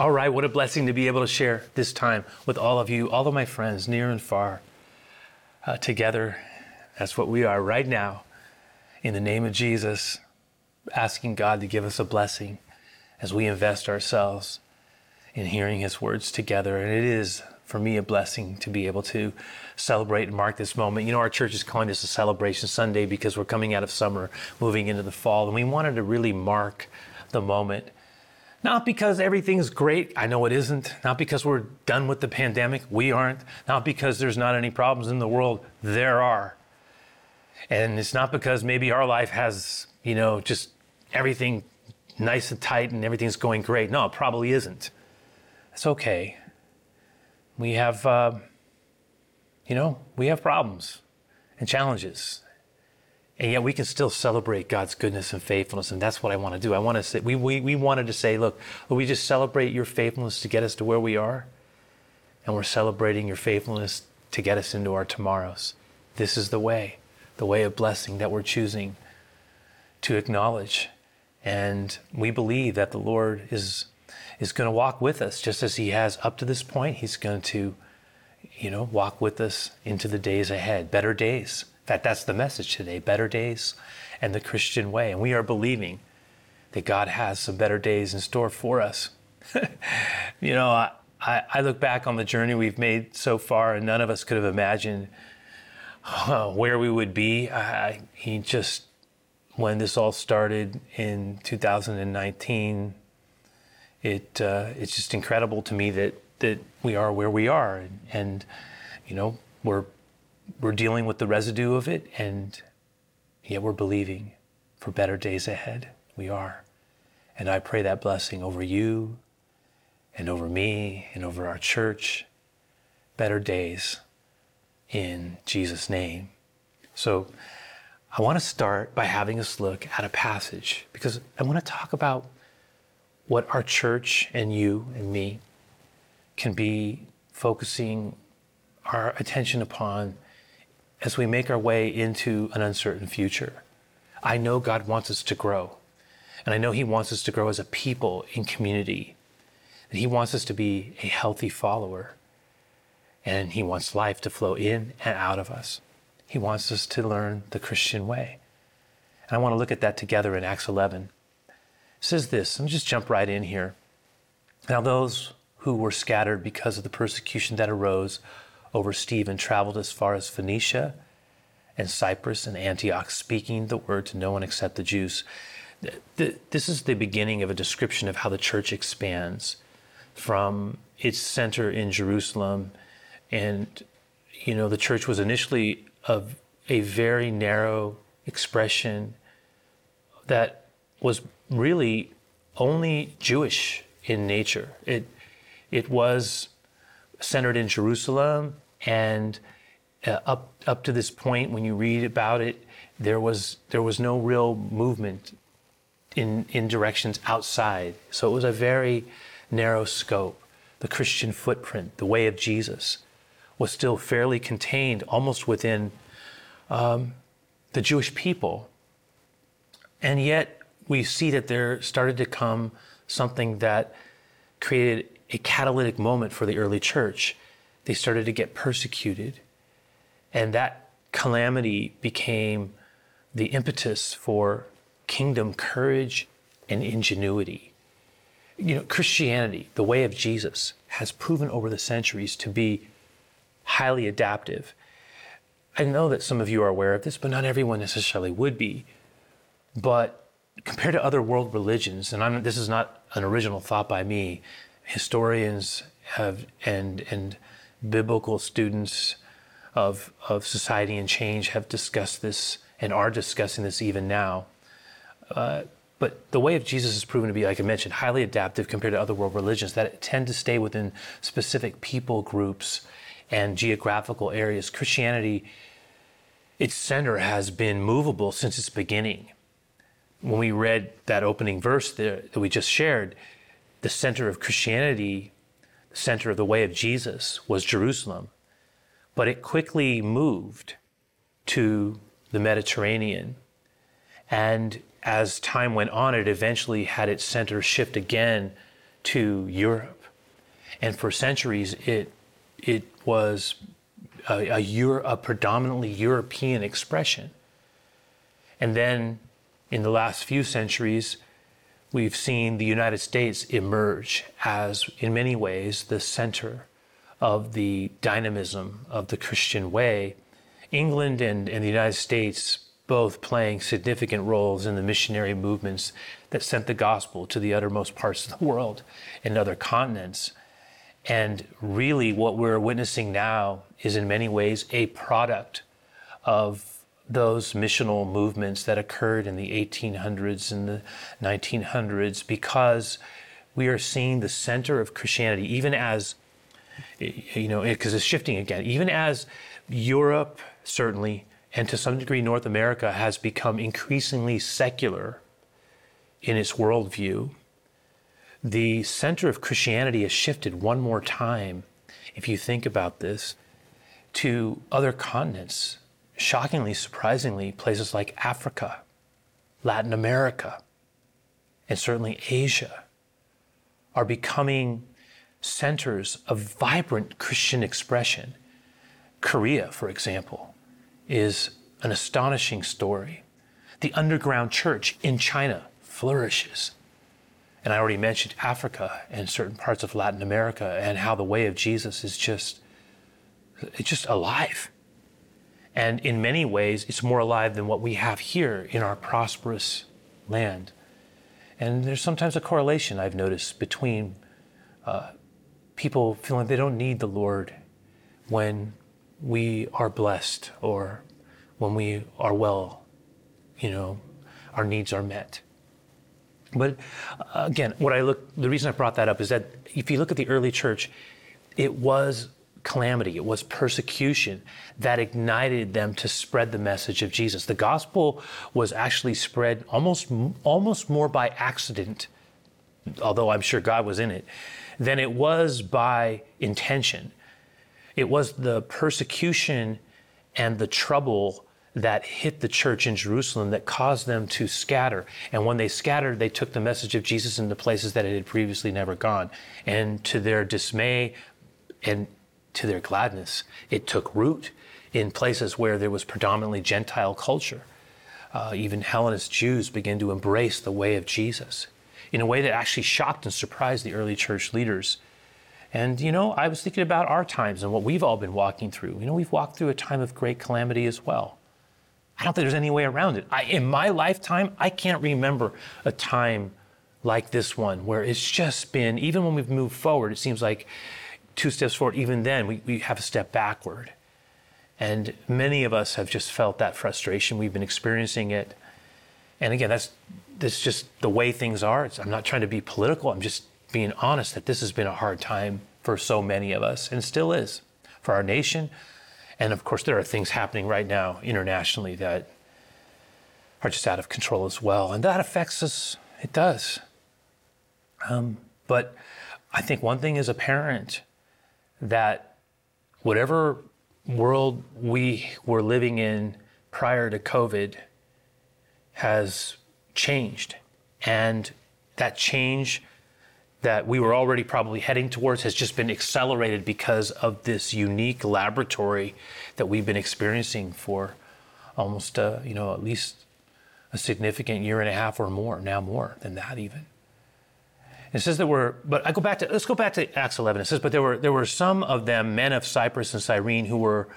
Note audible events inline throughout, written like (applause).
All right, what a blessing to be able to share this time with all of you, all of my friends, near and far, uh, together. That's what we are right now. In the name of Jesus, asking God to give us a blessing as we invest ourselves in hearing His words together. And it is, for me, a blessing to be able to celebrate and mark this moment. You know, our church is calling this a celebration Sunday because we're coming out of summer, moving into the fall, and we wanted to really mark the moment not because everything's great. I know it isn't. Not because we're done with the pandemic. We aren't. Not because there's not any problems in the world. There are. And it's not because maybe our life has, you know, just everything nice and tight and everything's going great. No, it probably isn't. It's okay. We have, uh, you know, we have problems and challenges. And yet we can still celebrate God's goodness and faithfulness. And that's what I want to do. I want to say, we, we, we wanted to say, look, we just celebrate your faithfulness to get us to where we are. And we're celebrating your faithfulness to get us into our tomorrows. This is the way, the way of blessing that we're choosing to acknowledge. And we believe that the Lord is, is going to walk with us just as He has up to this point. He's going to, you know, walk with us into the days ahead, better days fact, that's the message today better days and the Christian way. And we are believing that God has some better days in store for us. (laughs) you know, I, I, look back on the journey we've made so far, and none of us could have imagined uh, where we would be. I, he just, when this all started in 2019, it uh, it's just incredible to me that that we are where we are, and, and you know we're we're dealing with the residue of it, and yet we're believing for better days ahead. We are. And I pray that blessing over you and over me and over our church. Better days in Jesus' name. So I want to start by having us look at a passage because I want to talk about what our church and you and me can be focusing our attention upon as we make our way into an uncertain future. I know God wants us to grow. And I know He wants us to grow as a people in community. And He wants us to be a healthy follower. And He wants life to flow in and out of us. He wants us to learn the Christian way. And I want to look at that together in Acts 11. It says this, let me just jump right in here. Now, those who were scattered because of the persecution that arose over Stephen traveled as far as Phoenicia and Cyprus and Antioch, speaking the word to no one except the Jews. This is the beginning of a description of how the church expands from its center in Jerusalem. And, you know, the church was initially of a very narrow expression that was really only Jewish in nature. It, it was centered in Jerusalem, and uh, up up to this point, when you read about it, there was there was no real movement in in directions outside. So it was a very narrow scope. The Christian footprint, the way of Jesus, was still fairly contained, almost within um, the Jewish people, and yet we see that there started to come something that created a catalytic moment for the early church. They started to get persecuted. And that calamity became the impetus for kingdom courage and ingenuity. You know, Christianity, the way of Jesus, has proven over the centuries to be highly adaptive. I know that some of you are aware of this, but not everyone necessarily would be. But compared to other world religions, and I'm, this is not an original thought by me, historians have and and biblical students of of society and change have discussed this and are discussing this even now. Uh, but the way of Jesus has proven to be, like I mentioned, highly adaptive compared to other world religions that tend to stay within specific people groups and geographical areas. Christianity, its center has been movable since its beginning. When we read that opening verse that we just shared, the center of Christianity, the center of the way of Jesus, was Jerusalem. But it quickly moved to the Mediterranean. And as time went on, it eventually had its center shift again to Europe. And for centuries, it, it was a, a, Euro, a predominantly European expression. And then in the last few centuries, we've seen the United States emerge as, in many ways, the center of the dynamism of the Christian way. England and, and the United States both playing significant roles in the missionary movements that sent the gospel to the uttermost parts of the world and other continents. And really, what we're witnessing now is in many ways a product of those missional movements that occurred in the 1800s and the 1900s because we are seeing the center of Christianity, even as, you know, because it's shifting again, even as Europe, certainly, and to some degree North America has become increasingly secular in its worldview, the center of Christianity has shifted one more time, if you think about this, to other continents shockingly, surprisingly, places like Africa, Latin America, and certainly Asia are becoming centers of vibrant Christian expression. Korea, for example, is an astonishing story. The underground church in China flourishes. And I already mentioned Africa and certain parts of Latin America and how the way of Jesus is just it's just alive. And in many ways, it's more alive than what we have here in our prosperous land. And there's sometimes a correlation I've noticed between uh, people feeling they don't need the Lord when we are blessed or when we are well, you know, our needs are met. But uh, again, what I look, the reason I brought that up is that if you look at the early church, it was calamity, it was persecution that ignited them to spread the message of Jesus. The gospel was actually spread almost almost more by accident, although I'm sure God was in it, than it was by intention. It was the persecution and the trouble that hit the church in Jerusalem that caused them to scatter. And when they scattered, they took the message of Jesus into places that it had previously never gone. And to their dismay and to their gladness. It took root in places where there was predominantly Gentile culture. Uh, even Hellenist Jews began to embrace the way of Jesus in a way that actually shocked and surprised the early church leaders. And, you know, I was thinking about our times and what we've all been walking through. You know, we've walked through a time of great calamity as well. I don't think there's any way around it. I, in my lifetime, I can't remember a time like this one where it's just been, even when we've moved forward, it seems like two steps forward, even then we, we have a step backward. And many of us have just felt that frustration. We've been experiencing it. And again, that's, that's just the way things are. It's, I'm not trying to be political. I'm just being honest that this has been a hard time for so many of us and still is for our nation. And of course, there are things happening right now internationally that are just out of control as well. And that affects us. It does. Um, but I think one thing is apparent that whatever world we were living in prior to COVID has changed. And that change that we were already probably heading towards has just been accelerated because of this unique laboratory that we've been experiencing for almost, uh, you know, at least a significant year and a half or more, now more than that even. It says there were, but I go back to, let's go back to Acts 11. It says, but there were, there were some of them, men of Cyprus and Cyrene, who were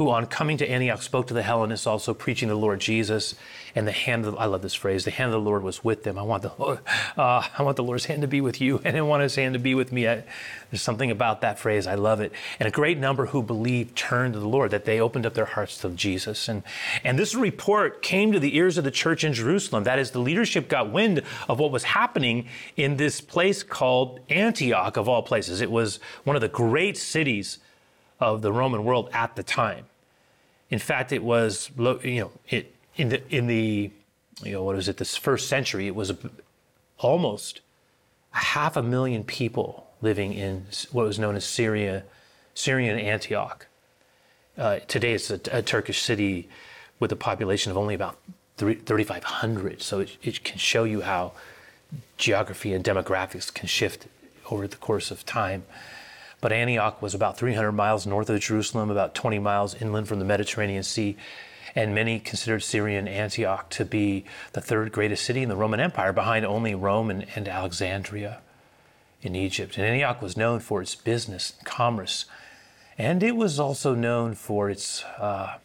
who on coming to Antioch spoke to the Hellenists also preaching the Lord Jesus and the hand of the, I love this phrase the hand of the Lord was with them. I want the Lord (laughs) uh, I want the Lord's hand to be with you. And (laughs) I want his hand to be with me. I, there's something about that phrase. I love it. And a great number who believed turned to the Lord that they opened up their hearts to Jesus. And and this report came to the ears of the church in Jerusalem. That is the leadership got wind of what was happening in this place called Antioch of all places. It was one of the great cities of the Roman world at the time. In fact, it was you know it in the in the you know what was it this first century it was almost half a million people living in what was known as Syria, Syrian Antioch. Uh, today it's a, a, Turkish city with a population of only about 3,500. So it, it can show you how geography and demographics can shift over the course of time. But Antioch was about 300 miles north of Jerusalem, about 20 miles inland from the Mediterranean Sea. And many considered Syrian Antioch to be the third greatest city in the Roman Empire, behind only Rome and, and Alexandria in Egypt. And Antioch was known for its business and commerce. And it was also known for its uh,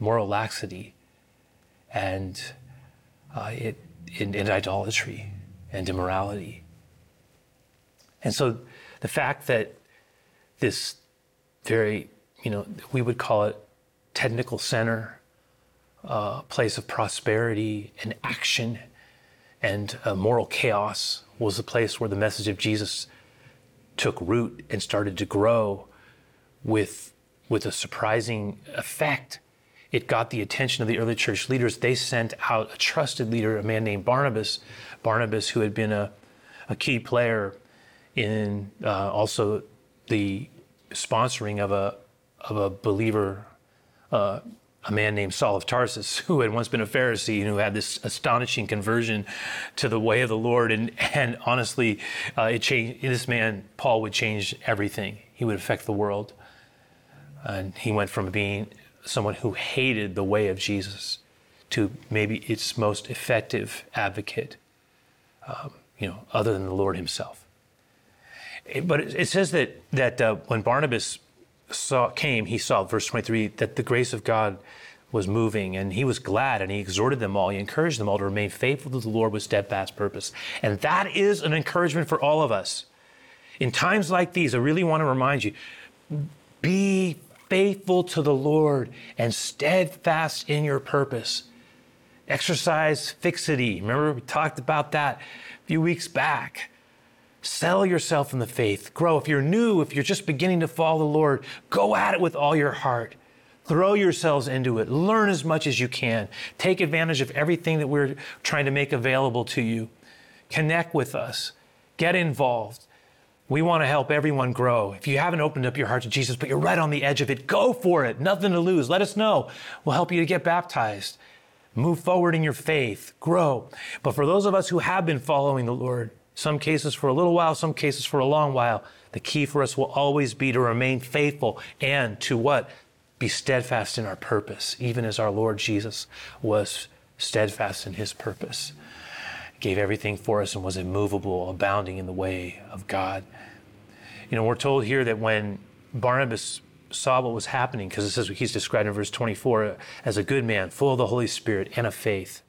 moral laxity and uh, it, in, in idolatry and immorality. And so the fact that this very, you know, we would call it technical center, uh, place of prosperity and action and uh, moral chaos was the place where the message of Jesus took root and started to grow with, with a surprising effect. It got the attention of the early church leaders. They sent out a trusted leader, a man named Barnabas, Barnabas, who had been a, a key player in uh, also the sponsoring of a of a believer, uh, a man named Saul of Tarsus, (laughs) who had once been a Pharisee and who had this astonishing conversion to the way of the Lord. And and honestly, uh, it changed. This man Paul would change everything. He would affect the world. And he went from being someone who hated the way of Jesus to maybe its most effective advocate, um, you know, other than the Lord Himself. But it, says that that uh, when Barnabas saw came, he saw verse twenty three that the grace of God was moving, and he was glad, and he exhorted them all. He encouraged them all to remain faithful to the Lord with steadfast purpose, and that is an encouragement for all of us. In times like these, I really want to remind you: be faithful to the Lord and steadfast in your purpose. Exercise fixity. Remember, we talked about that a few weeks back. Sell yourself in the faith. Grow. If you're new, if you're just beginning to follow the Lord, go at it with all your heart. Throw yourselves into it. Learn as much as you can. Take advantage of everything that we're trying to make available to you. Connect with us. Get involved. We want to help everyone grow. If you haven't opened up your heart to Jesus, but you're right on the edge of it, go for it. Nothing to lose. Let us know. We'll help you to get baptized. Move forward in your faith. Grow. But for those of us who have been following the Lord, some cases for a little while, some cases for a long while. The key for us will always be to remain faithful and to what? Be steadfast in our purpose, even as our Lord Jesus was steadfast in his purpose. Gave everything for us and was immovable, abounding in the way of God. You know, we're told here that when Barnabas saw what was happening, because it says he's described in verse 24 as a good man, full of the Holy Spirit and of faith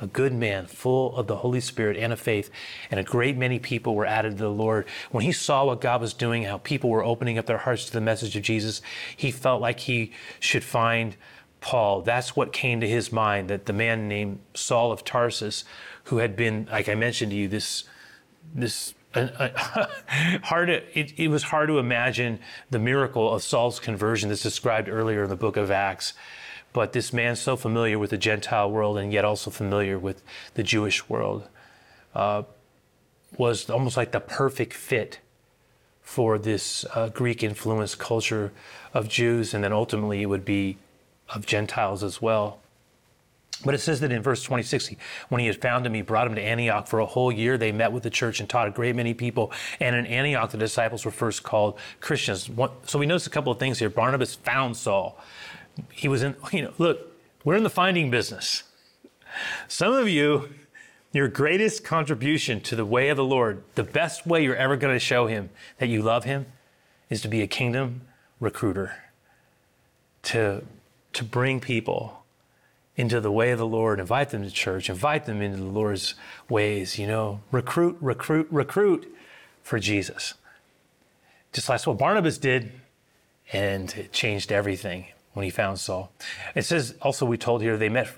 a good man, full of the Holy Spirit and of faith, and a great many people were added to the Lord. When he saw what God was doing, how people were opening up their hearts to the message of Jesus, he felt like he should find Paul. That's what came to his mind that the man named Saul of Tarsus, who had been, like I mentioned to you, this, this uh, uh, (laughs) hard to, it, it was hard to imagine the miracle of Saul's conversion that's described earlier in the book of Acts. But this man, so familiar with the Gentile world and yet also familiar with the Jewish world, uh, was almost like the perfect fit for this uh, Greek influenced culture of Jews, and then ultimately it would be of Gentiles as well. But it says that in verse 26, when he had found him, he brought him to Antioch for a whole year. They met with the church and taught a great many people. And in Antioch, the disciples were first called Christians. So we notice a couple of things here. Barnabas found Saul he was in, you know, look, we're in the finding business. Some of you, your greatest contribution to the way of the Lord, the best way you're ever going to show him that you love him is to be a kingdom recruiter, to, to bring people into the way of the Lord, invite them to church, invite them into the Lord's ways, you know, recruit, recruit, recruit for Jesus. Just like what Barnabas did, and it changed everything when he found Saul. It says also, we told here, they met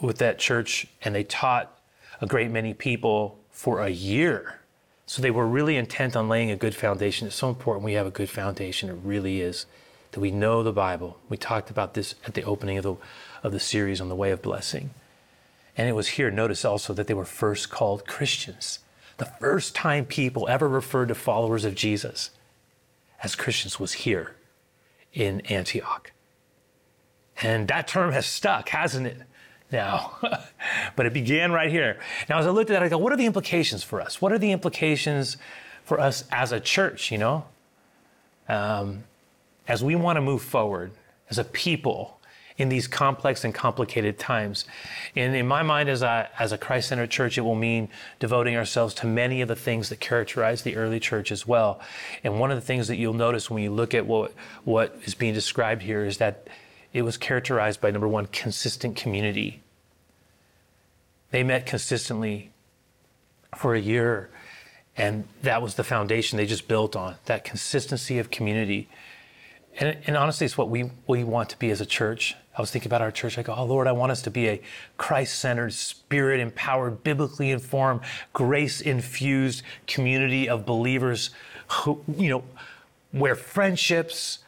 with that church and they taught a great many people for a year. So they were really intent on laying a good foundation. It's so important we have a good foundation. It really is that we know the Bible. We talked about this at the opening of the, of the series on the way of blessing. And it was here, notice also that they were first called Christians. The first time people ever referred to followers of Jesus as Christians was here in Antioch. And that term has stuck, hasn't it? Now, (laughs) but it began right here. Now, as I looked at that, I go, what are the implications for us? What are the implications for us as a church, you know? Um, as we want to move forward as a people in these complex and complicated times. And in my mind, as a, as a Christ centered church, it will mean devoting ourselves to many of the things that characterize the early church as well. And one of the things that you'll notice when you look at what, what is being described here is that it was characterized by number one, consistent community. They met consistently for a year, and that was the foundation they just built on that consistency of community. And, and, honestly, it's what we, we want to be as a church. I was thinking about our church. I go, oh, Lord, I want us to be a Christ centered, spirit empowered, biblically informed, grace infused community of believers who, you know, where friendships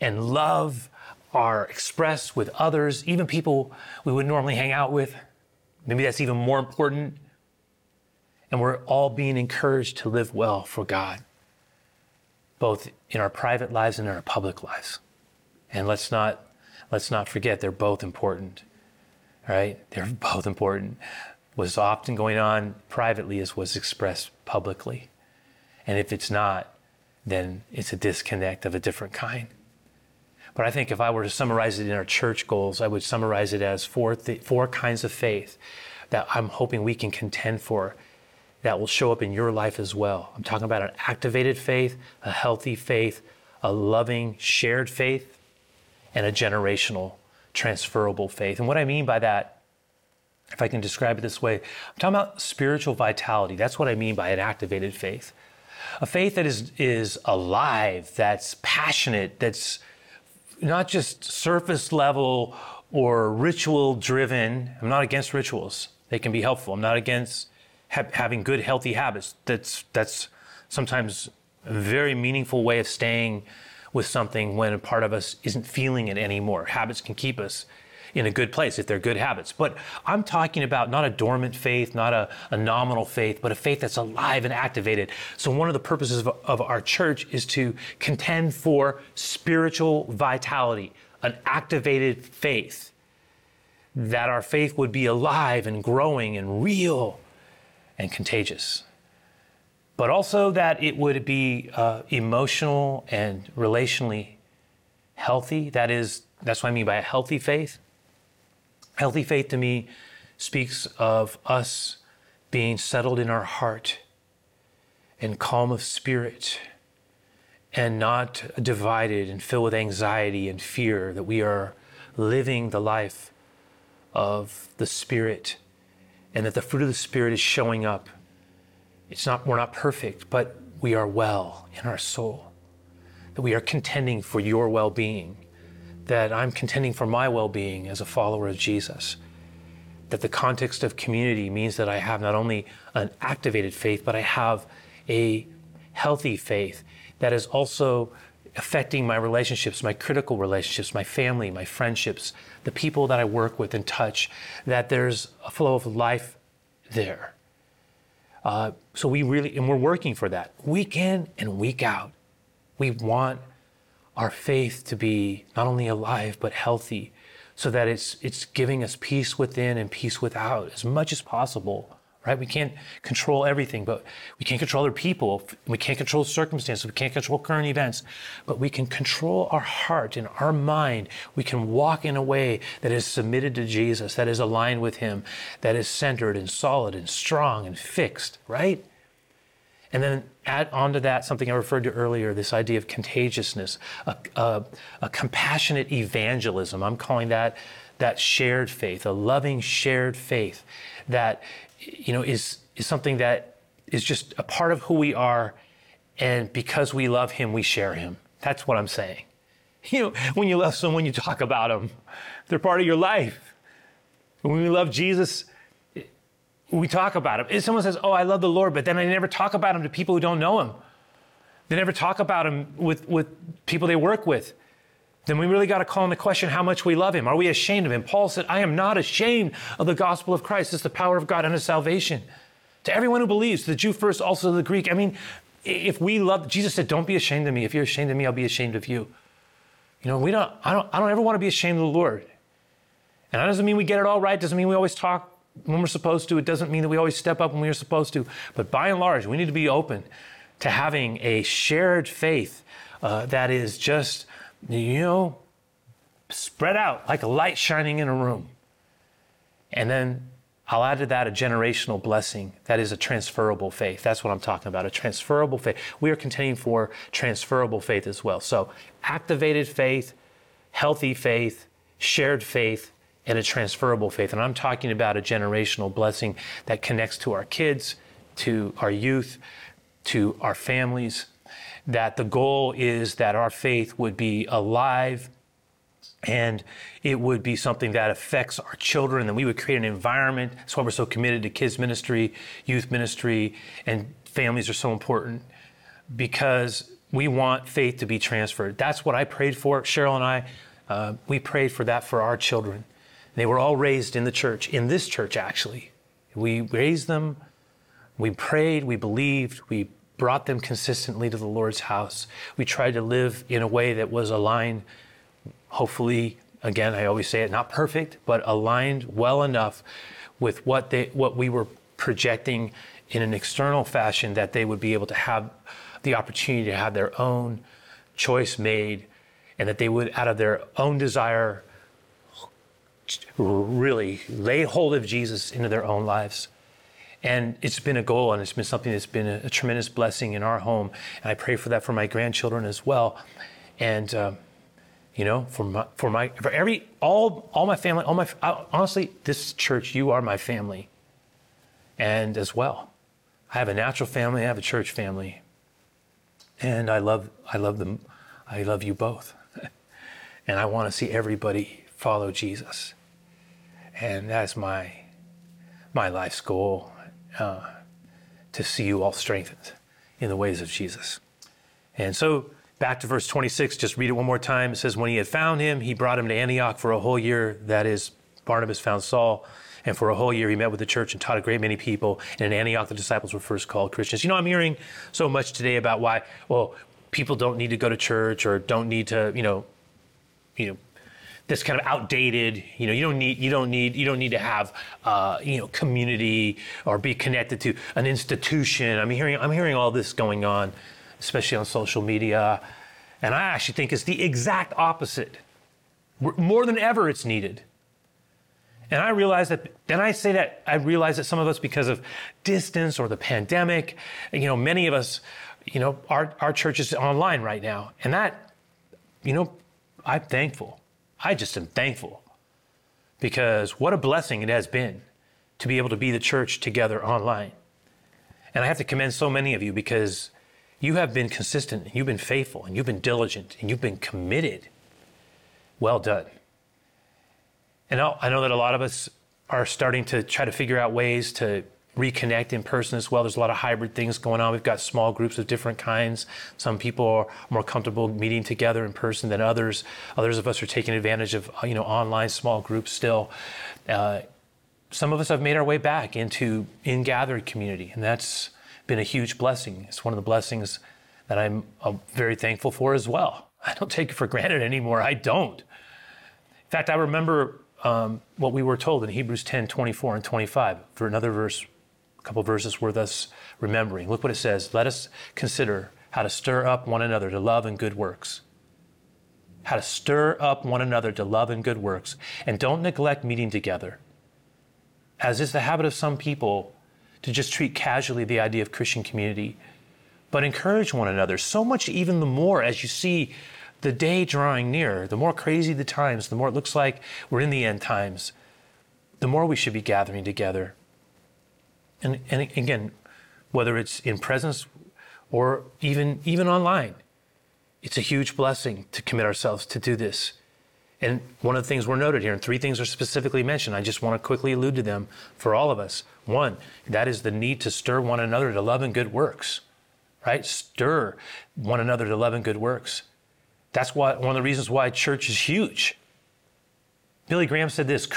and love are expressed with others, even people we would normally hang out with. Maybe that's even more important. And we're all being encouraged to live well for God both in our private lives and in our public lives. And let's not let's not forget they're both important. Right? They're (laughs) both important. What's often going on privately is what's expressed publicly. And if it's not, then it's a disconnect of a different kind. But I think if I were to summarize it in our church goals, I would summarize it as four, th- four kinds of faith that I'm hoping we can contend for that will show up in your life as well. I'm talking about an activated faith, a healthy faith, a loving, shared faith, and a generational, transferable faith. And what I mean by that, if I can describe it this way, I'm talking about spiritual vitality. That's what I mean by an activated faith. A faith that is, is alive, that's passionate, that's not just surface level or ritual driven. I'm not against rituals, they can be helpful. I'm not against ha- having good, healthy habits. That's that's sometimes a very meaningful way of staying with something when a part of us isn't feeling it anymore. Habits can keep us in a good place if they're good habits. But I'm talking about not a dormant faith, not a, a nominal faith, but a faith that's alive and activated. So, one of the purposes of, of our church is to contend for spiritual vitality, an activated faith, that our faith would be alive and growing and real and contagious. But also that it would be uh, emotional and relationally healthy. That is, that's what I mean by a healthy faith. Healthy faith to me speaks of us being settled in our heart and calm of spirit and not divided and filled with anxiety and fear, that we are living the life of the Spirit and that the fruit of the Spirit is showing up. It's not, we're not perfect, but we are well in our soul. That we are contending for your well being. That I'm contending for my well being as a follower of Jesus. That the context of community means that I have not only an activated faith, but I have a healthy faith that is also affecting my relationships, my critical relationships, my family, my friendships, the people that I work with and touch, that there's a flow of life there. Uh, so we really, and we're working for that week in and week out. We want our faith to be not only alive, but healthy so that it's, it's giving us peace within and peace without as much as possible right? We can't control everything, but we can't control other people. We can't control circumstances. We can't control current events, but we can control our heart and our mind. We can walk in a way that is submitted to Jesus, that is aligned with Him, that is centered and solid and strong and fixed, right? And then add onto that something I referred to earlier this idea of contagiousness, a, a, a compassionate evangelism. I'm calling that that shared faith, a loving shared faith that you know, is, is something that is just a part of who we are. And because we love him, we share him. That's what I'm saying. (laughs) You know, when you love someone, you talk about them. They're part of your life. When we love Jesus, we talk about him. If someone says, Oh, I love the Lord, but then I never talk about him to people who don't know him. They never talk about him with, with people they work with. Then we really got to call into question how much we love him. Are we ashamed of him? Paul said, I am not ashamed of the gospel of Christ. It's the power of God unto salvation. To everyone who believes, the Jew first, also the Greek. I mean, if we love, Jesus said, Don't be ashamed of me. If you're ashamed of me, I'll be ashamed of you. You know, we don't, I don't, I don't ever want to be ashamed of the Lord. And that doesn't mean we get it all right, doesn't mean we always talk when we're supposed to. It doesn't mean that we always step up when we're supposed to. But by and large, we need to be open to having a shared faith uh, that is just, you know, spread out like a light shining in a room. And then I'll add to that a generational blessing that is a transferable faith. That's what I'm talking about, a transferable faith. We are contending for transferable faith as well. So, activated faith, healthy faith, shared faith, and a transferable faith. And I'm talking about a generational blessing that connects to our kids, to our youth, to our families. That the goal is that our faith would be alive and it would be something that affects our children and we would create an environment that's why we're so committed to kids ministry youth ministry and families are so important because we want faith to be transferred that's what i prayed for cheryl and i uh, we prayed for that for our children they were all raised in the church in this church actually. We raised them we prayed we believed we brought them consistently to the lord's house. We tried to live in a way that was aligned hopefully, again, I always say it, not perfect, but aligned well enough with what they what we were projecting in an external fashion that they would be able to have the opportunity to have their own choice made and that they would out of their own desire really lay hold of Jesus into their own lives. And it's been a goal and it's been something that's been a, a tremendous blessing in our home. And I pray for that for my grandchildren as well. And uh, you know, for my, for my, for every, all, all my family, all my, honestly, this church, you are my family. And as well, I have a natural family, I have a church family. And I love, I love them, I love you both. (laughs) and I want to see everybody follow Jesus. And that's my, my life's goal, uh, to see you all strengthened in the ways of Jesus. And so, Back to verse 26, just read it one more time. It says, When he had found him, he brought him to Antioch for a whole year. That is, Barnabas found Saul. And for a whole year, he met with the church and taught a great many people. And in Antioch, the disciples were first called Christians. You know, I'm hearing so much today about why, well, people don't need to go to church or don't need to, you know, you know, this kind of outdated you know you don't need you don't need you don't need to have uh, you know community or be connected to an institution i'm hearing i'm hearing all this going on especially on social media. And I actually think it's the exact opposite. More than ever, it's needed. And I realize that, and I say that, I realize that some of us, because of distance or the pandemic, you know, many of us, you know, our, our church is online right now. And that, you know, I'm thankful. I just am thankful because what a blessing it has been to be able to be the church together online. And I have to commend so many of you because you have been consistent, and you've been faithful, and you've been diligent, and you've been committed. Well done. And I know that a lot of us are starting to try to figure out ways to reconnect in person as well. There's a lot of hybrid things going on. We've got small groups of different kinds. Some people are more comfortable meeting together in person than others. Others of us are taking advantage of you know online small groups still. Uh, some of us have made our way back into in gathered community, and that's been a huge blessing. It's one of the blessings that I'm uh, very thankful for as well. I don't take it for granted anymore. I don't. In fact, I remember um, what we were told in Hebrews 10 24 and 25 for another verse, couple verses worth us remembering. Look what it says. Let us consider how to stir up one another to love and good works. How to stir up one another to love and good works. And don't neglect meeting together, as is the habit of some people to just treat casually the idea of Christian community, but encourage one another. So much, even the more as you see the day drawing near, the more crazy the times, the more it looks like we're in the end times, the more we should be gathering together. And, and again, whether it's in presence or even even online, it's a huge blessing to commit ourselves to do this. And one of the things we're noted here, and three things are specifically mentioned, I just want to quickly allude to them for all of us. One, that is the need to stir one another to love and good works, right? Stir one another to love and good works. That's why, one of the reasons why church is huge. Billy Graham said this,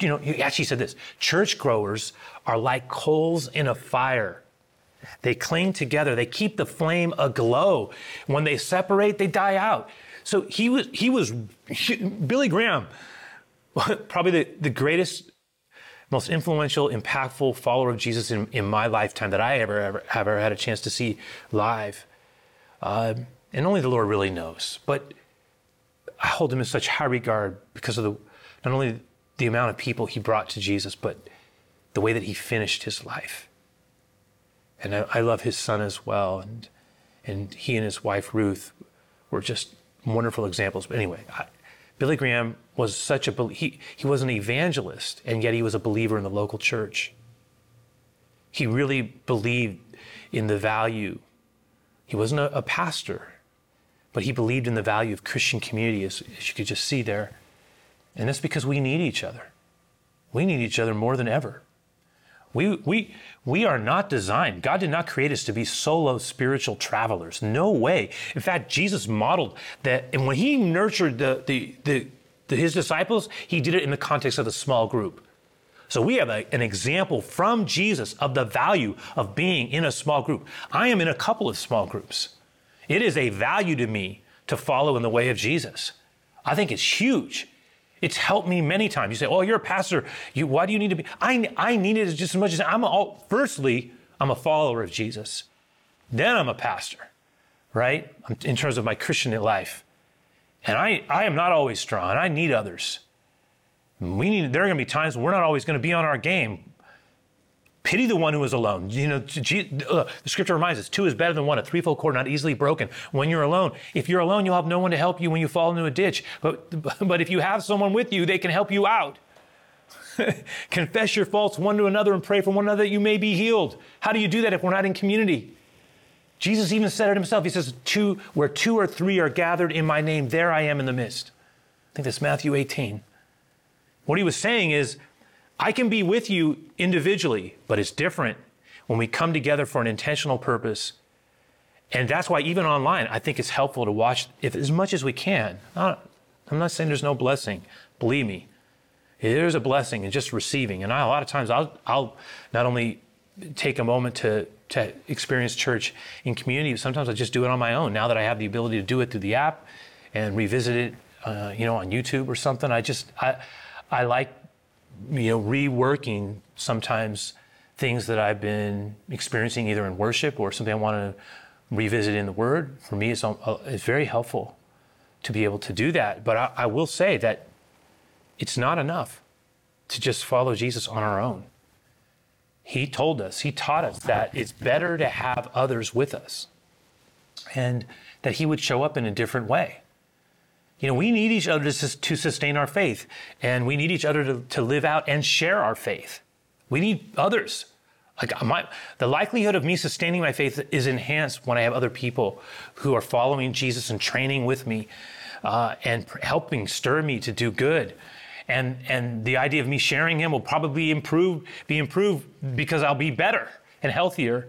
you know, he actually said this church growers are like coals in a fire. They cling together, they keep the flame aglow. When they separate, they die out. So he was, he was, he, Billy Graham, (laughs) probably the, the greatest most influential, impactful follower of Jesus in, in my lifetime that I ever, ever ever had a chance to see live. Uh, and only the Lord really knows. But I hold him in such high regard because of the not only the amount of people he brought to Jesus, but the way that he finished his life. And I, I love his son as well. And, and he and his wife, Ruth, were just wonderful examples. But anyway, I, Billy Graham was such a he he was an evangelist and yet he was a believer in the local church. He really believed in the value. He wasn't a, a pastor, but he believed in the value of Christian community, as, as you could just see there. And that's because we need each other. We need each other more than ever. We, we, we are not designed, God did not create us to be solo spiritual travelers. No way. In fact, Jesus modeled that, and when he nurtured the, the, the, the his disciples, he did it in the context of a small group. So we have a, an example from Jesus of the value of being in a small group. I am in a couple of small groups. It is a value to me to follow in the way of Jesus. I think it's huge. It's helped me many times. You say, "Oh, you're a pastor. You, why do you need to be?" I, I need it just as much as I'm. All, firstly, I'm a follower of Jesus. Then I'm a pastor, right? In terms of my Christian life, and I, I am not always strong. I need others. We need. There are going to be times we're not always going to be on our game. Pity the one who is alone. You know, the scripture reminds us two is better than one, a threefold cord not easily broken. When you're alone, if you're alone, you'll have no one to help you when you fall into a ditch. But, (laughs) but if you have someone with you, they can help you out. (laughs) Confess your faults one to another and pray for one another that you may be healed. How do you do that if we're not in community? Jesus even said it himself. He says, two, where two or three are gathered in my name, there I am in the midst. I think that's Matthew 18. What he was saying is, I can be with you individually, but it's different when we come together for an intentional purpose. And that's why even online, I think it's helpful to watch if as much as we can. I'm not saying there's no blessing. Believe me, there's a blessing in just receiving. And I, a lot of times I'll, I'll not only take a moment to, to experience church in community, but sometimes I just do it on my own. Now that I have the ability to do it through the app and revisit it, uh, you know, on YouTube or something, I just, I, I like you know, reworking sometimes things that I've been experiencing either in worship or something I want to revisit in the Word. For me, it's, uh, it's very helpful to be able to do that. But I, I will say that it's not enough to just follow Jesus on our own. He told us, He taught us that it's better to have others with us and that He would show up in a different way. You know, we need each other to, sustain our faith, and we need each other to, to live out and share our faith. We need others. Like my, the likelihood of me sustaining my faith is enhanced when I have other people who are following Jesus and training with me uh, and helping stir me to do good. And, and the idea of me sharing him will probably improve, be improved because I'll be better and healthier.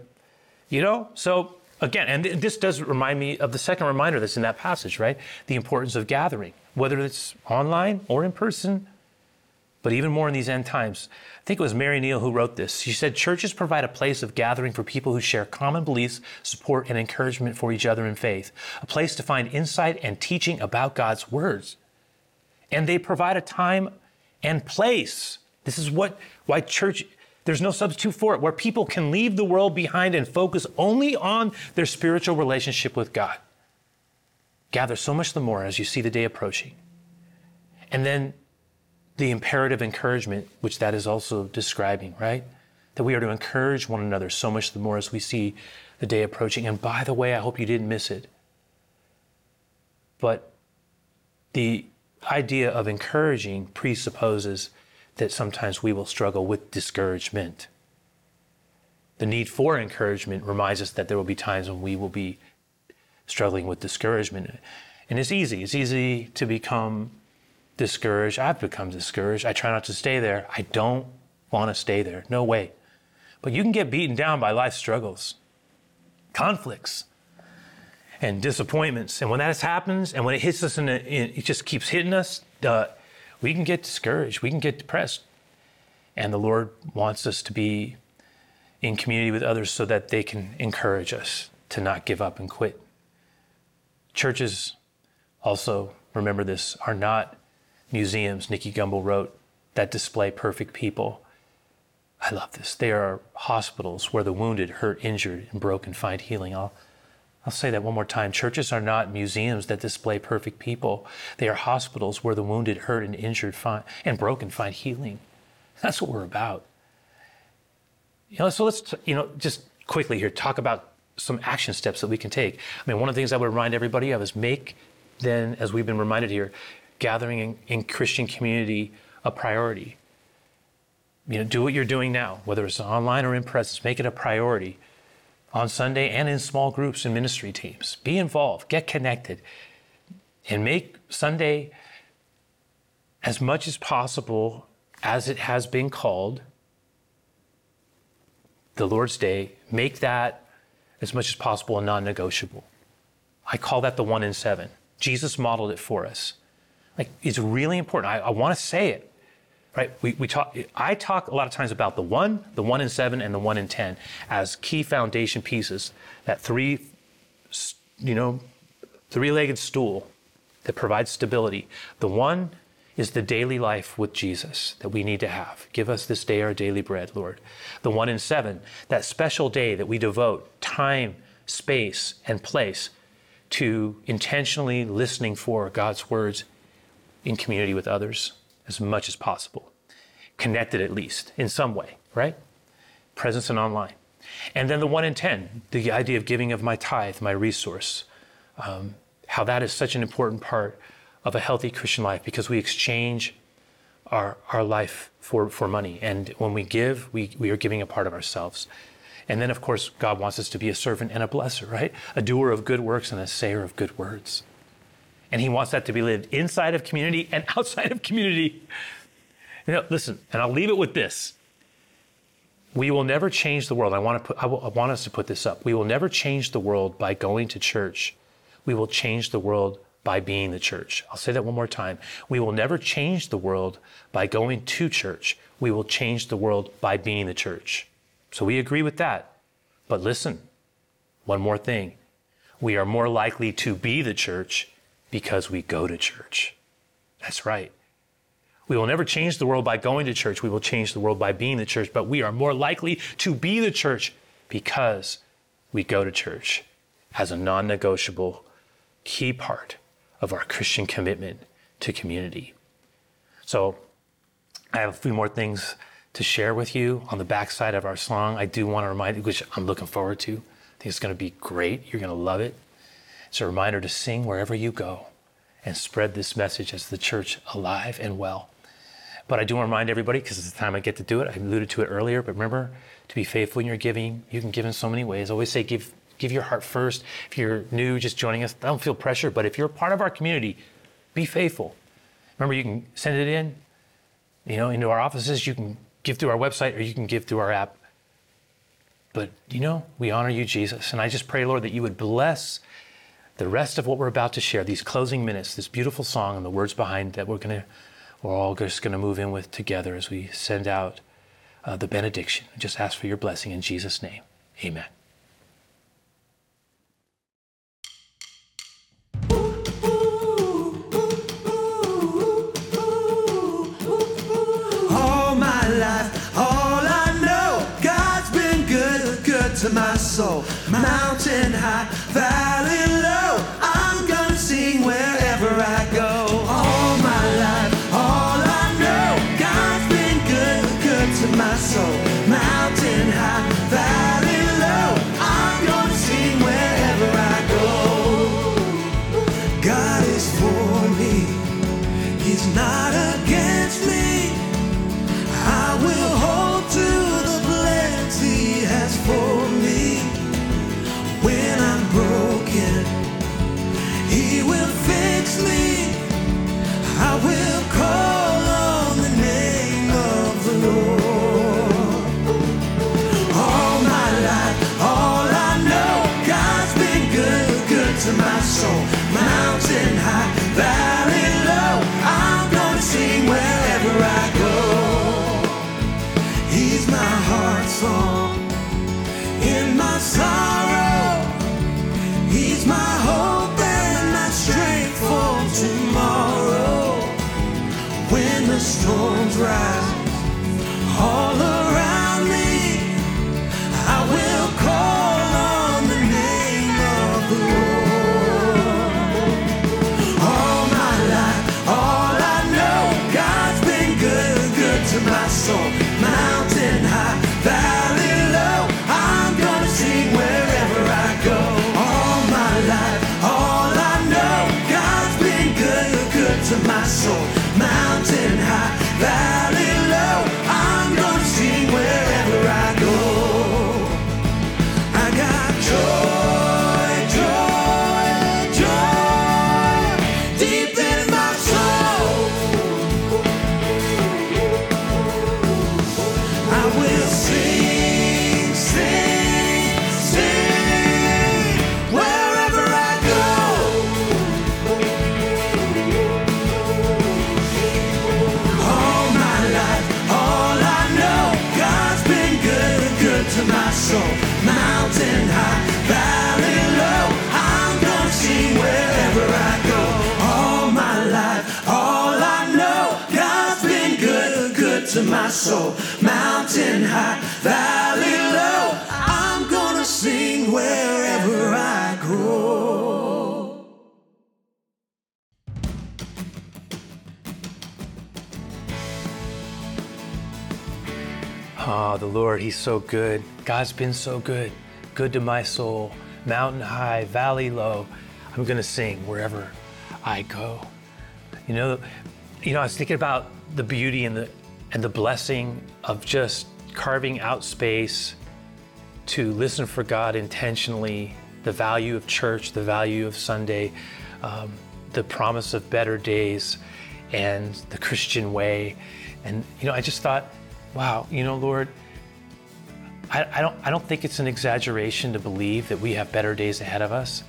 You know? So Again, and this does remind me of the second reminder that's in that passage, right? The importance of gathering, whether it's online or in person, but even more in these end times. I think it was Mary Neal who wrote this. She said, Churches provide a place of gathering for people who share common beliefs, support, and encouragement for each other in faith, a place to find insight and teaching about God's words. And they provide a time and place. This is what why church there's no substitute for it, where people can leave the world behind and focus only on their spiritual relationship with God. Gather so much the more as you see the day approaching. And then the imperative encouragement, which that is also describing, right? That we are to encourage one another so much the more as we see the day approaching. And by the way, I hope you didn't miss it. But the idea of encouraging presupposes that sometimes we will struggle with discouragement. The need for encouragement reminds us that there will be times when we will be struggling with discouragement. And it's easy. It's easy to become discouraged. I've become discouraged. I try not to stay there. I don't want to stay there. No way. But you can get beaten down by life struggles, conflicts, and disappointments. And when that happens, and when it hits us, and it just keeps hitting us, uh, we can get discouraged, we can get depressed. And the Lord wants us to be in community with others so that they can encourage us to not give up and quit. Churches also, remember this, are not museums, Nicky Gumbel wrote, that display perfect people. I love this. They are hospitals where the wounded, hurt, injured, and broken find healing. I'll, I'll say that one more time. Churches are not museums that display perfect people. They are hospitals where the wounded, hurt, and injured find, and broken find healing. That's what we're about. You know, so let's you know just quickly here talk about some action steps that we can take. I mean, one of the things I would remind everybody of is make then, as we've been reminded here, gathering in, in Christian community a priority. You know, do what you're doing now, whether it's online or in presence, make it a priority on Sunday and in small groups and ministry teams. Be involved, get connected, and make Sunday as much as possible as it has been called the Lord's Day, make that as much as possible a non negotiable. I call that the one in seven. Jesus modeled it for us. Like, it's really important. I, I want to say it, right? We, we talk, I talk a lot of times about the one, the one in seven, and the one in 10 as key foundation pieces, that three, you know, three legged stool that provides stability. The one is the daily life with Jesus that we need to have. Give us this day our daily bread, Lord. The one in seven, that special day that we devote time, space, and place to intentionally listening for God's words in community with others as much as possible. Connected at least in some way, right? Presence and online. And then the one in 10, the idea of giving of my tithe, my resource, um, how that is such an important part of a healthy Christian life because we exchange our, our life for, for money. And when we give, we, we are giving a part of ourselves. And then, of course, God wants us to be a servant and a blesser, right? A doer of good works and a sayer of good words. And He wants that to be lived inside of community and (laughs) outside of community. You know, listen, and I'll leave it with this. We will never change the world. I want, to put, I, will, I want us to put this up. We will never change the world by going to church. We will change the world by being the church. I'll say that one more time. We will never change the world by going to church. We will change the world by being the church. So we agree with that. But listen, one more thing. We are more likely to be the church because we go to church. That's right. We will never change the world by going to church. We will change the world by being the church, but we are more likely to be the church because we go to church as a non negotiable key part of our Christian commitment to community. So, I have a few more things to share with you on the backside of our song. I do want to remind you, which I'm looking forward to. I think it's going to be great. You're going to love it. It's a reminder to sing wherever you go and spread this message as the church alive and well. But I do want to remind everybody, because it's the time I get to do it. I alluded to it earlier, but remember to be faithful in your giving. You can give in so many ways. I always say give give your heart first. If you're new, just joining us, don't feel pressure. But if you're part of our community, be faithful. Remember, you can send it in, you know, into our offices. You can give through our website or you can give through our app. But you know, we honor you, Jesus. And I just pray, Lord, that you would bless the rest of what we're about to share, these closing minutes, this beautiful song and the words behind that we're gonna we're all just gonna move in with together as we send out uh, the benediction. Just ask for your blessing in Jesus' name. Amen. to my soul. Mountain high, valley wherever I Lord, He's so good. God's been so good. Good to my soul. Mountain high, valley low. I'm going to sing wherever I go. You know, you know, I was thinking about the beauty and the and the blessing of just carving out space to listen for God intentionally, the value of church, the value of Sunday, um, the promise of better days, and the Christian way. And you know, I just thought, wow, you know, Lord, I, I don't I don't think it's an exaggeration to believe that we have better days ahead of us.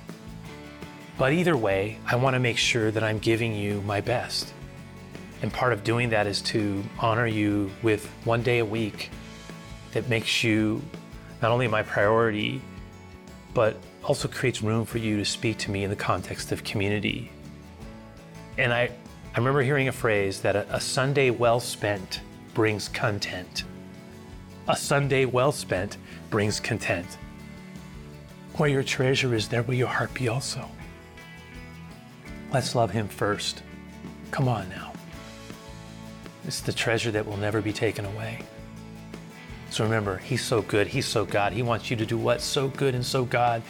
But either way, I want to make sure that I'm giving you my best. And part of doing that is to honor you with one day a week that makes you not only my priority, but also creates room for you to speak to me in the context of community. And I, I remember hearing a phrase that a, a Sunday well spent brings content. A Sunday well spent brings content. Where your treasure is, there will your heart be also. Let's love Him first. Come on now. It's the treasure that will never be taken away. So remember, He's so good, He's so God. He wants you to do what? So good and so God,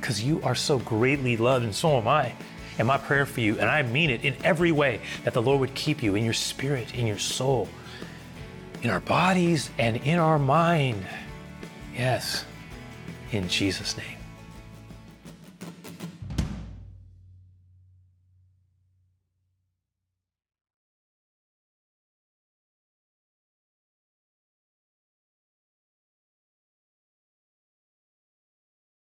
because you are so greatly loved, and so am I. And my prayer for you, and I mean it in every way, that the Lord would keep you in your spirit, in your soul, in our bodies, and in our mind. Yes, in Jesus' name.